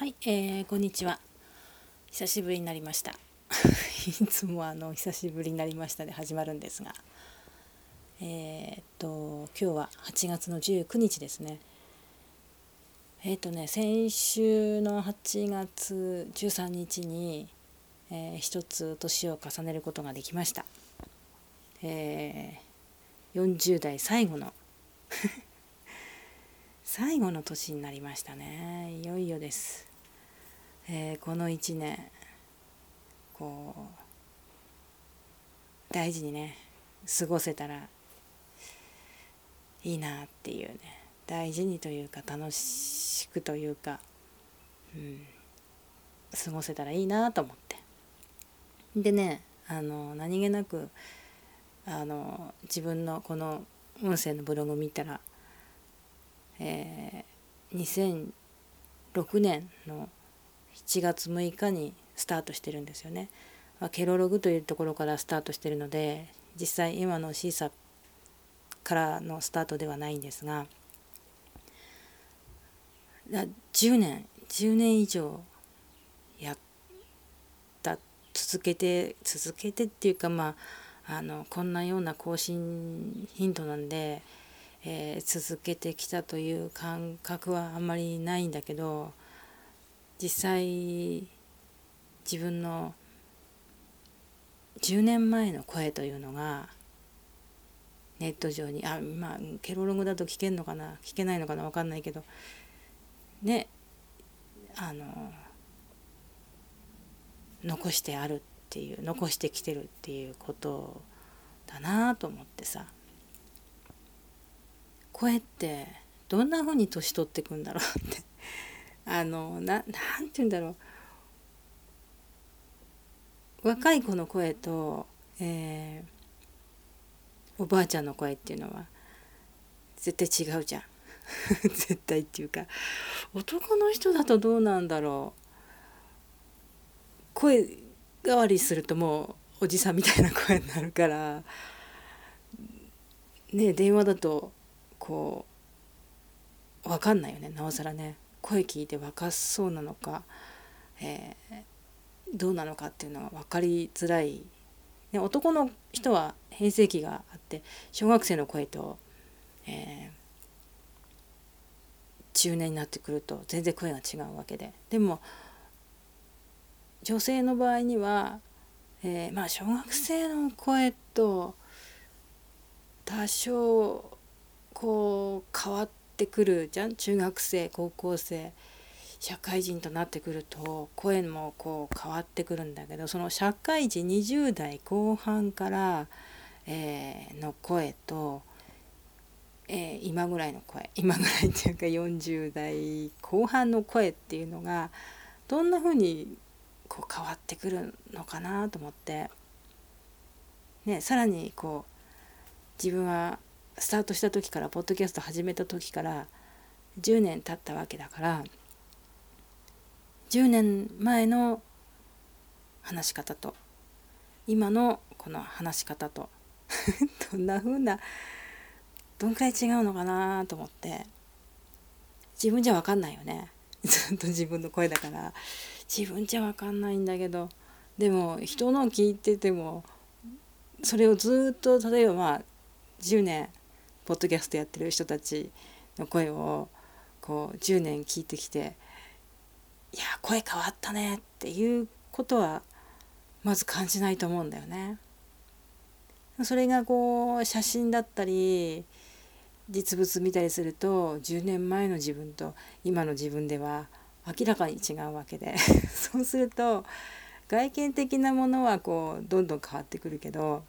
はい、えー、こんにちは。久しぶりになりました。いつもあの久しぶりになりましたで始まるんですが、えー、っと今日は8月の19日ですね。えー、っとね先週の8月13日に、えー、一つ年を重ねることができました。えー、40代最後の 最後の年になりましたねいよいよですえー、この1年。こう大事にね過ごせたらいいなっていうね。大事にというか楽しくというか、うん、過ごせたらいいなと思って。でねあの何気なくあの自分のこの音声のブログ見たら、えー、2006年の7月6日にスタートしてるんですよね。まあ、ケロログというところからスタートしてるので実際今のシーサからのスタートではないんですが10年10年以上やった続けて続けてっていうかまああのこんなような更新頻度なんで、えー、続けてきたという感覚はあんまりないんだけど実際自分の10年前の声というのがネット上にあまあケロログだと聞けんのかな聞けないのかな分かんないけどねあの残してあるっていう残してきてるっていうことだなと思ってさ。声ってどんなふうに年取ってくんだろうってあのななんて言うんだろう。若い子の声と、えー、おばあちゃんの声っていうのは絶対違うじゃん。絶対っていうか男の人だとどうなんだろう。声変わりするともうおじさんみたいな声になるからね電話だとこう分かんないよねなおさらね。声聞いて若そうなのか、えー、どうなのかっていうのは分かりづらい、ね、男の人は変声期があって小学生の声と、えー、中年になってくると全然声が違うわけで。でも女性の場合には、えー、まあ小学生の声と多少こう変わってってくるじゃん。中学生高校生社会人となってくると声もこう変わってくるんだけどその社会人20代後半から、えー、の声と、えー、今ぐらいの声今ぐらいっていうか40代後半の声っていうのがどんな風にこう変わってくるのかなと思って、ね、さらにこう自分はスタートした時からポッドキャスト始めた時から10年経ったわけだから10年前の話し方と今のこの話し方と どんな風などんくらい違うのかなと思って自分じゃ分かんないよね。ずっと自分の声だから。自分じゃ分かんないんだけどでも人の聞いててもそれをずっと例えばまあ10年ポッドキャストやってる人たちの声をこう10年聞いてきていや声変わったねっていうことはまず感じないと思うんだよね。それがこう写真だったり実物見たりすると10年前の自分と今の自分では明らかに違うわけで そうすると外見的なものはこうどんどん変わってくるけど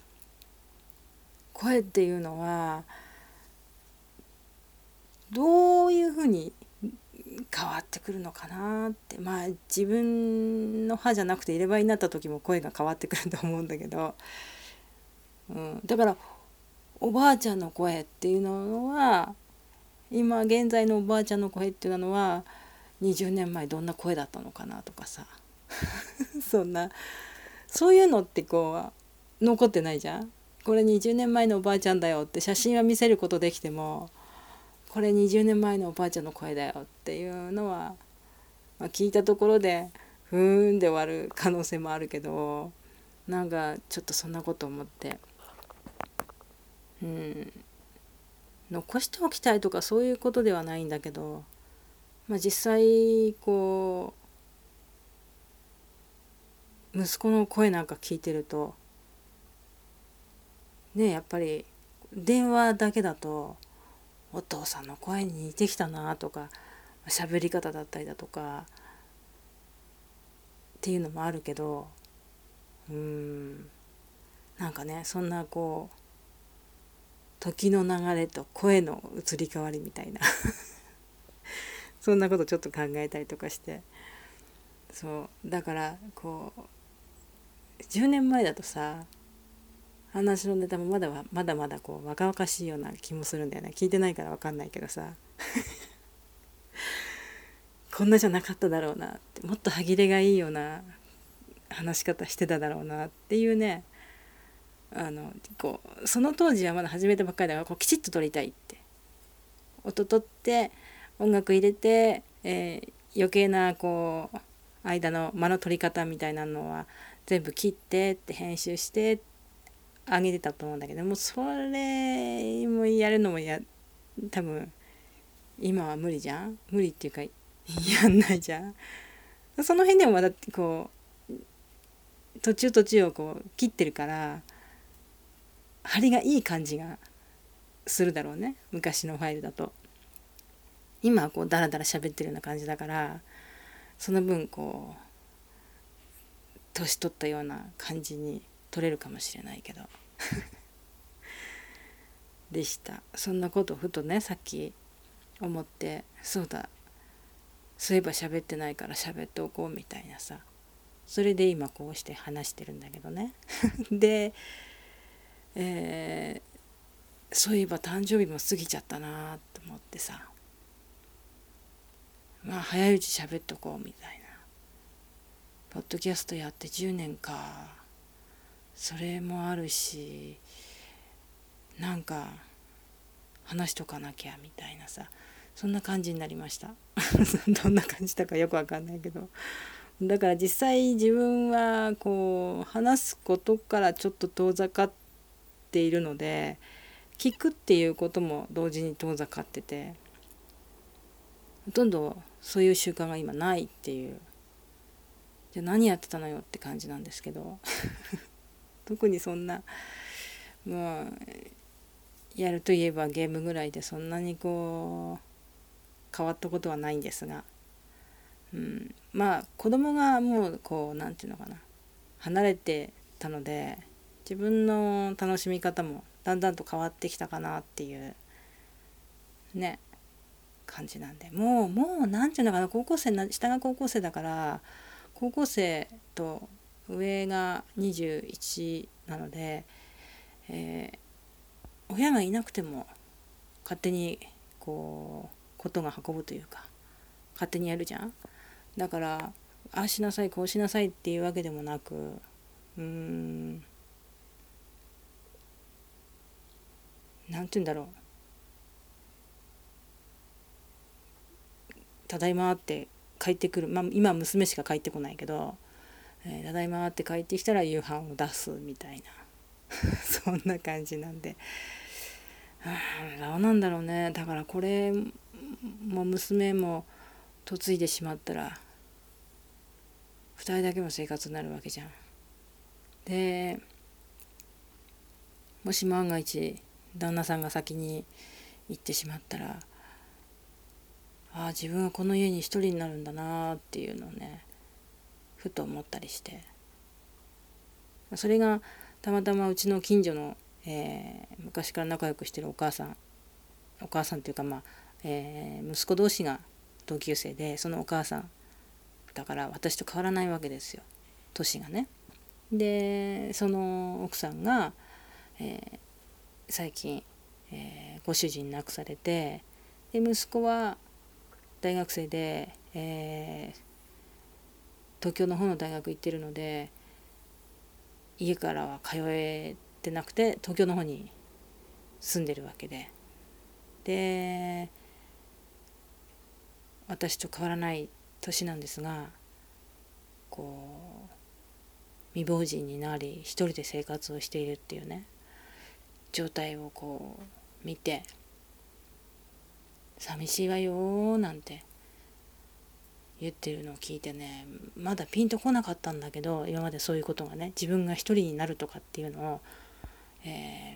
声っていうのはどういうふうに変わってくるのかなってまあ自分の歯じゃなくて入れ歯になった時も声が変わってくると思うんだけど、うん、だからおばあちゃんの声っていうのは今現在のおばあちゃんの声っていうのは20年前どんな声だったのかなとかさ。そんな。そういうのってこう残ってないじゃん。これ20年前のおばあちゃんだよって写真は見せることできてもこれ20年前のおばあちゃんの声だよっていうのはまあ、聞いたところでふーんで終わる可能性もあるけどなんかちょっとそんなこと思って。うん。残しておきたいとかそういうことではないんだけど、まあ、実際こう息子の声なんか聞いてるとねやっぱり電話だけだとお父さんの声に似てきたなとか喋り方だったりだとかっていうのもあるけどうんなんかねそんなこう時の流れと声の移り変わりみたいな そんなことちょっと考えたりとかしてそうだからこう10年前だとさ話のネタもまだまだまだこう若々しいような気もするんだよね。聞いてないから分かんないけどさ。こんなじゃなかっただろうなって。もっと歯切れがいいような話し方してただろうなっていうね。あのこうその当時はまだ始めたばっかりだからこうきちっと撮りたいって。音取って音楽入れて、えー、余計なこう間の間の取り方みたいなのは全部切ってって編集してあげてたと思うんだけどもそれもやるのもや多分今は無理じゃん。無理っていうかやんないじゃん。その辺でもまだこう途中途中をこう切ってるから張りがいい感じがするだろうね。昔のファイルだと。今はこうダラダラ喋ってるような感じだからその分こう年取ったような感じに取れるかもしれないけど。でした。そんなことふとねさっき思ってそうだ。そういえば喋ってないから喋っておこうみたいなさ。それで今こうして話してるんだけどね。で、えー、そういえば誕生日も過ぎちゃったなと思ってさ。まあ早いうち喋っとこうみたいな。ポッドキャストやって10年かそれもあるしなんか話しとかなきゃみたいなさそんな感じになりました。どんな感じだかよくわかんないけど。だから実際自分はこう話すことからちょっと遠ざかっているので聞くっていうことも同時に遠ざかっててほとんどそういう習慣が今ないっていう。じゃあ何やってたのよって感じなんですけど。特にそんなもうやるといえばゲームぐらいでそんなにこう変わったことはないんですが、うん、まあ子供がもうこう何て言うのかな離れてたので自分の楽しみ方もだんだんと変わってきたかなっていうね感じなんで。もうもう何て言うのかな高校生な下が高校生だから高校生と上が21なので、えー、親がいなくても勝手にこうことが運ぶというか勝手にやるじゃん。だからああしなさいこうしなさいっていうわけでもなくうーんなんて言うんだろう。ただいまって帰ってくる。まあ今娘しか帰ってこないけどえー、ただいまって帰ってきたら夕飯を出すみたいな。そんな感じなんで。どうなんだろうね。だからこれも娘も嫁いでしまったら2人だけの生活になるわけじゃん。でもし万が一旦那さんが先に行ってしまったらああ自分はこの家に一人になるんだなっていうのをねふと思ったりして。それがたまたまうちの近所の、えー、昔から仲良くしてるお母さん。お母さんっていうかまあ、えー、息子同士が同級生でそのお母さんだから私と変わらないわけですよ。年がね。でその奥さんが、えー、最近、えー、ご主人亡くされてで息子は大学生で、えー、東京の方の大学行ってるので家からは通えてなくて東京の方に住んでるわけで。で私と変わらない年なんですがこう未亡人になり一人で生活をしているっていうね状態をこう見て寂しいわよなんて言ってるのを聞いてねまだピンとこなかったんだけど今までそういうことがね自分が一人になるとかっていうのを、え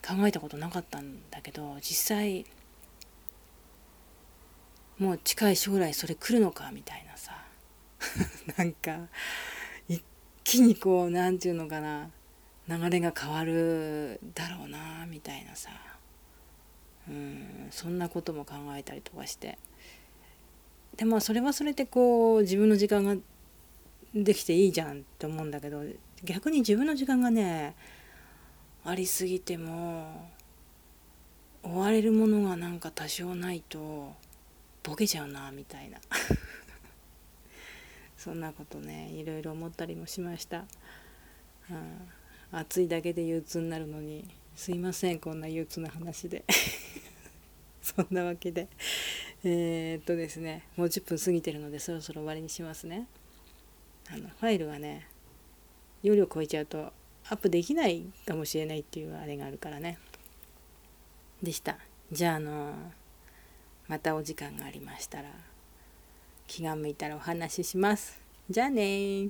ー、考えたことなかったんだけど実際もう近い将来それ来るのかみたいなさ なんか一気にこう何て言うのかな流れが変わるだろうなみたいなさうんそんなことも考えたりとかして。でもそれはそれでこう自分の時間ができていいじゃんって思うんだけど逆に自分の時間がねありすぎても追われるものがなんか多少ないとボケちゃうなみたいな。そんなことねいろいろ思ったりもしました、うん、暑いだけで憂鬱になるのにすいませんこんな憂鬱な話で。そんなわけで。えー、っとですねもう10分過ぎてるのでそろそろ終わりにしますね。あのファイルはね容量超えちゃうとアップできないかもしれないっていうあれがあるからね。でした。じゃああのまたお時間がありましたら気が向いたらお話しします。じゃあね